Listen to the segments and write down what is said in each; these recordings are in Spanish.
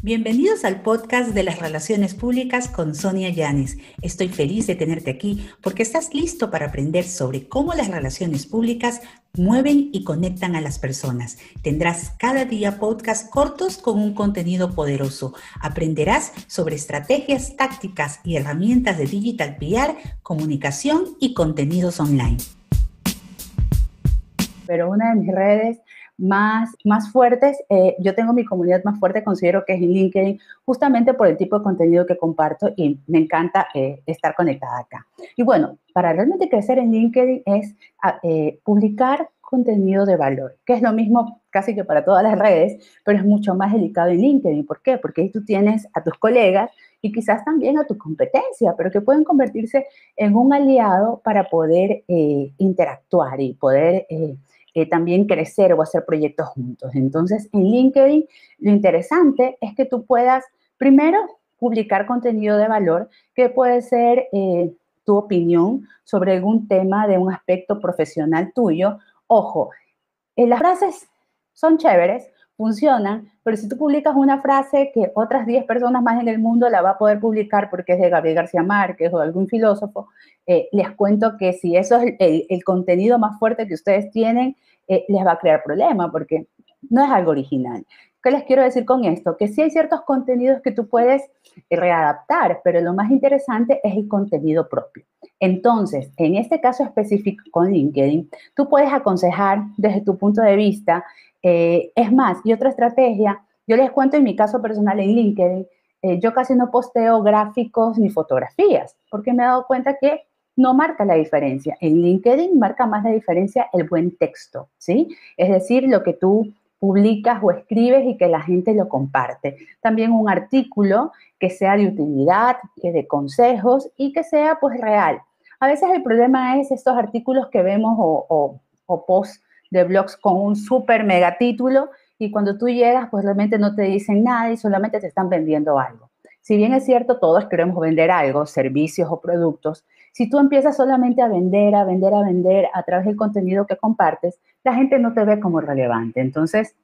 Bienvenidos al podcast de las relaciones públicas con Sonia Llanes. Estoy feliz de tenerte aquí porque estás listo para aprender sobre cómo las relaciones públicas mueven y conectan a las personas. Tendrás cada día podcasts cortos con un contenido poderoso. Aprenderás sobre estrategias, tácticas y herramientas de digital PR, comunicación y contenidos online. Pero una de mis redes más, más fuertes, eh, yo tengo mi comunidad más fuerte, considero que es en LinkedIn, justamente por el tipo de contenido que comparto y me encanta eh, estar conectada acá. Y bueno, para realmente crecer en LinkedIn es ah, eh, publicar contenido de valor, que es lo mismo casi que para todas las redes, pero es mucho más delicado en LinkedIn. ¿Por qué? Porque ahí tú tienes a tus colegas y quizás también a tu competencia, pero que pueden convertirse en un aliado para poder interactuar y poder también crecer o hacer proyectos juntos. Entonces, en LinkedIn, lo interesante es que tú puedas, primero, publicar contenido de valor, que puede ser eh, tu opinión sobre algún tema de un aspecto profesional tuyo. Ojo, eh, las frases son chéveres, funcionan, pero si tú publicas una frase que otras 10 personas más en el mundo la va a poder publicar porque es de Gabriel García Márquez o de algún filósofo, eh, les cuento que si eso es el, contenido más fuerte que ustedes tienen, eh, les va a crear problema porque no es algo original. ¿Qué les quiero decir con esto? Que sí hay ciertos contenidos que tú puedes readaptar, pero lo más interesante es el contenido propio. Entonces, en este caso específico con LinkedIn, tú puedes aconsejar desde tu punto de vista. Eh, es más, y otra estrategia, yo les cuento en mi caso personal en LinkedIn, eh, yo casi no posteo gráficos ni fotografías, porque me he dado cuenta que no marca la diferencia. En LinkedIn marca más la diferencia el buen texto, ¿sí? Es decir, lo que tú publicas o escribes y que la gente lo comparte. También un artículo que sea de utilidad, que de consejos y que sea pues real. A veces el problema es estos artículos que vemos o, o, posts de blogs con un súper mega título y cuando tú llegas pues realmente no te dicen nada y solamente te están vendiendo algo. Si bien es cierto, todos queremos vender algo, servicios o productos, si tú empiezas solamente a vender, a vender, a vender a través del contenido que compartes, la gente no te ve como relevante. Entonces,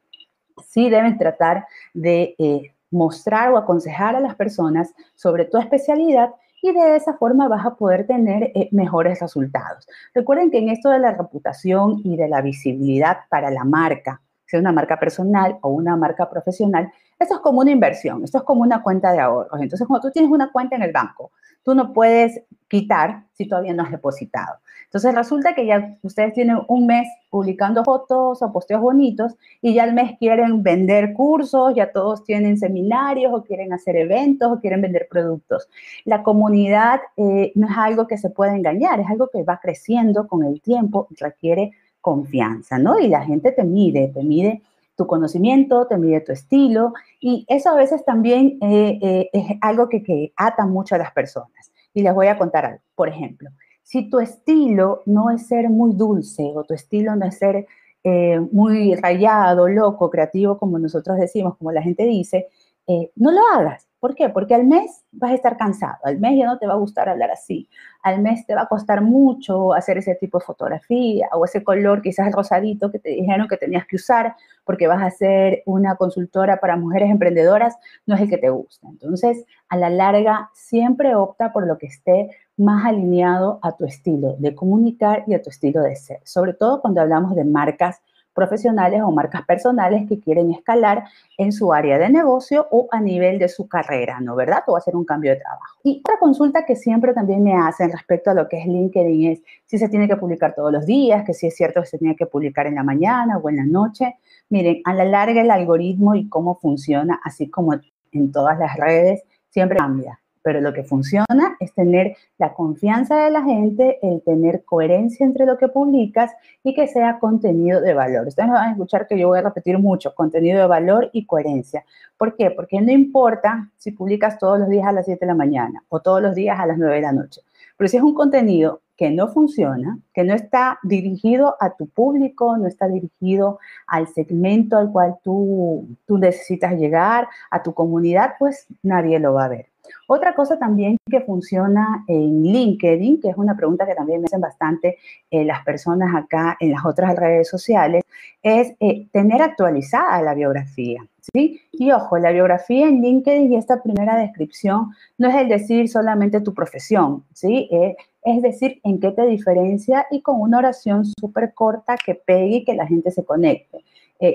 sí deben tratar de eh, mostrar o aconsejar a las personas sobre tu especialidad y de esa forma vas a poder tener eh, mejores resultados. Recuerden que en esto de la reputación y de la visibilidad para la marca, sea una marca personal o una marca profesional, esto es como una inversión, esto es como una cuenta de ahorros. Entonces, cuando tú tienes una cuenta en el banco, tú no puedes quitar si todavía no has depositado. Entonces, resulta que ya ustedes tienen un mes publicando fotos o posteos bonitos y ya al mes quieren vender cursos, ya todos tienen seminarios o quieren hacer eventos o quieren vender productos. La comunidad eh, no es algo que se pueda engañar, es algo que va creciendo con el tiempo y requiere confianza, ¿no? Y la gente te mide, te mide tu conocimiento, te mide tu estilo y eso a veces también eh, eh, es algo que, que ata mucho a las personas. Y les voy a contar algo. Por ejemplo, si tu estilo no es ser muy dulce o tu estilo no es ser eh, muy rayado, loco, creativo, como nosotros decimos, como la gente dice, no lo hagas. ¿Por qué? Porque al mes vas a estar cansado, al mes ya no te va a gustar hablar así, al mes te va a costar mucho hacer ese tipo de fotografía o ese color, quizás rosadito que te dijeron que tenías que usar porque vas a ser una consultora para mujeres emprendedoras, no es el que te gusta. Entonces, a la larga, siempre opta por lo que esté más alineado a tu estilo de comunicar y a tu estilo de ser, sobre todo cuando hablamos de marcas profesionales o marcas personales que quieren escalar en su área de negocio o a nivel de su carrera, ¿no? ¿Verdad? O hacer un cambio de trabajo. Y otra consulta que siempre también me hacen respecto a lo que es LinkedIn es si se tiene que publicar todos los días, que si es cierto que se tiene que publicar en la mañana o en la noche. Miren, a la larga el algoritmo y cómo funciona, así como en todas las redes, siempre cambia pero lo que funciona es tener la confianza de la gente, el tener coherencia entre lo que publicas y que sea contenido de valor. Ustedes van a escuchar que yo voy a repetir mucho, contenido de valor y coherencia. ¿Por qué? Porque no importa si publicas todos los días a las 7 de la mañana o todos los días a las 9 de la noche, pero si es un contenido que no funciona, que no está dirigido a tu público, no está dirigido al segmento al cual tú necesitas llegar, a tu comunidad, pues nadie lo va a ver. Otra cosa también que funciona en LinkedIn, que es una pregunta que también me hacen bastante eh, las personas acá en las otras redes sociales, es eh, tener actualizada la biografía. ¿Sí? Y ojo, la biografía en LinkedIn y esta primera descripción no es el decir solamente tu profesión, ¿sí? Eh, es decir, en qué te diferencia y con una oración súper corta que pegue y que la gente se conecte.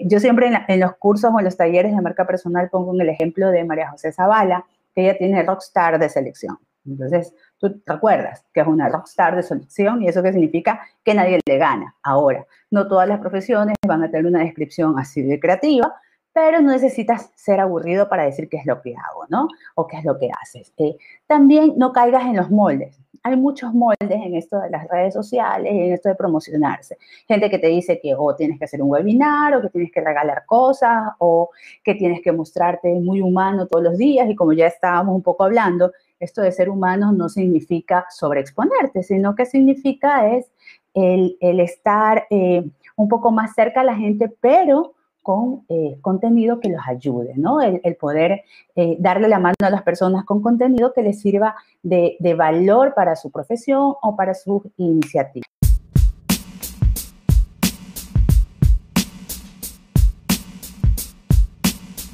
yo siempre en, en, los cursos o en los talleres de marca personal pongo el ejemplo de María José Zavala, que ella tiene rockstar de selección. Entonces, tú recuerdas que es una rockstar de selección y eso qué significa que nadie le gana. Ahora, no todas las profesiones van a tener una descripción así de creativa, pero no necesitas ser aburrido para decir qué es lo que hago, ¿no? O qué es lo que haces. Eh, también no caigas en los moldes. Hay muchos moldes en esto de las redes sociales en esto de promocionarse. Gente que te dice que o tienes que hacer un webinar o que tienes que regalar cosas o que tienes que mostrarte muy humano todos los días y como ya estábamos un poco hablando, esto de ser humano no significa sobreexponerte, sino que significa es el, estar eh, un poco más cerca a la gente, pero con eh, contenido que los ayude, ¿no? El, poder eh, darle la mano a las personas con contenido que les sirva de, valor para su profesión o para su iniciativa.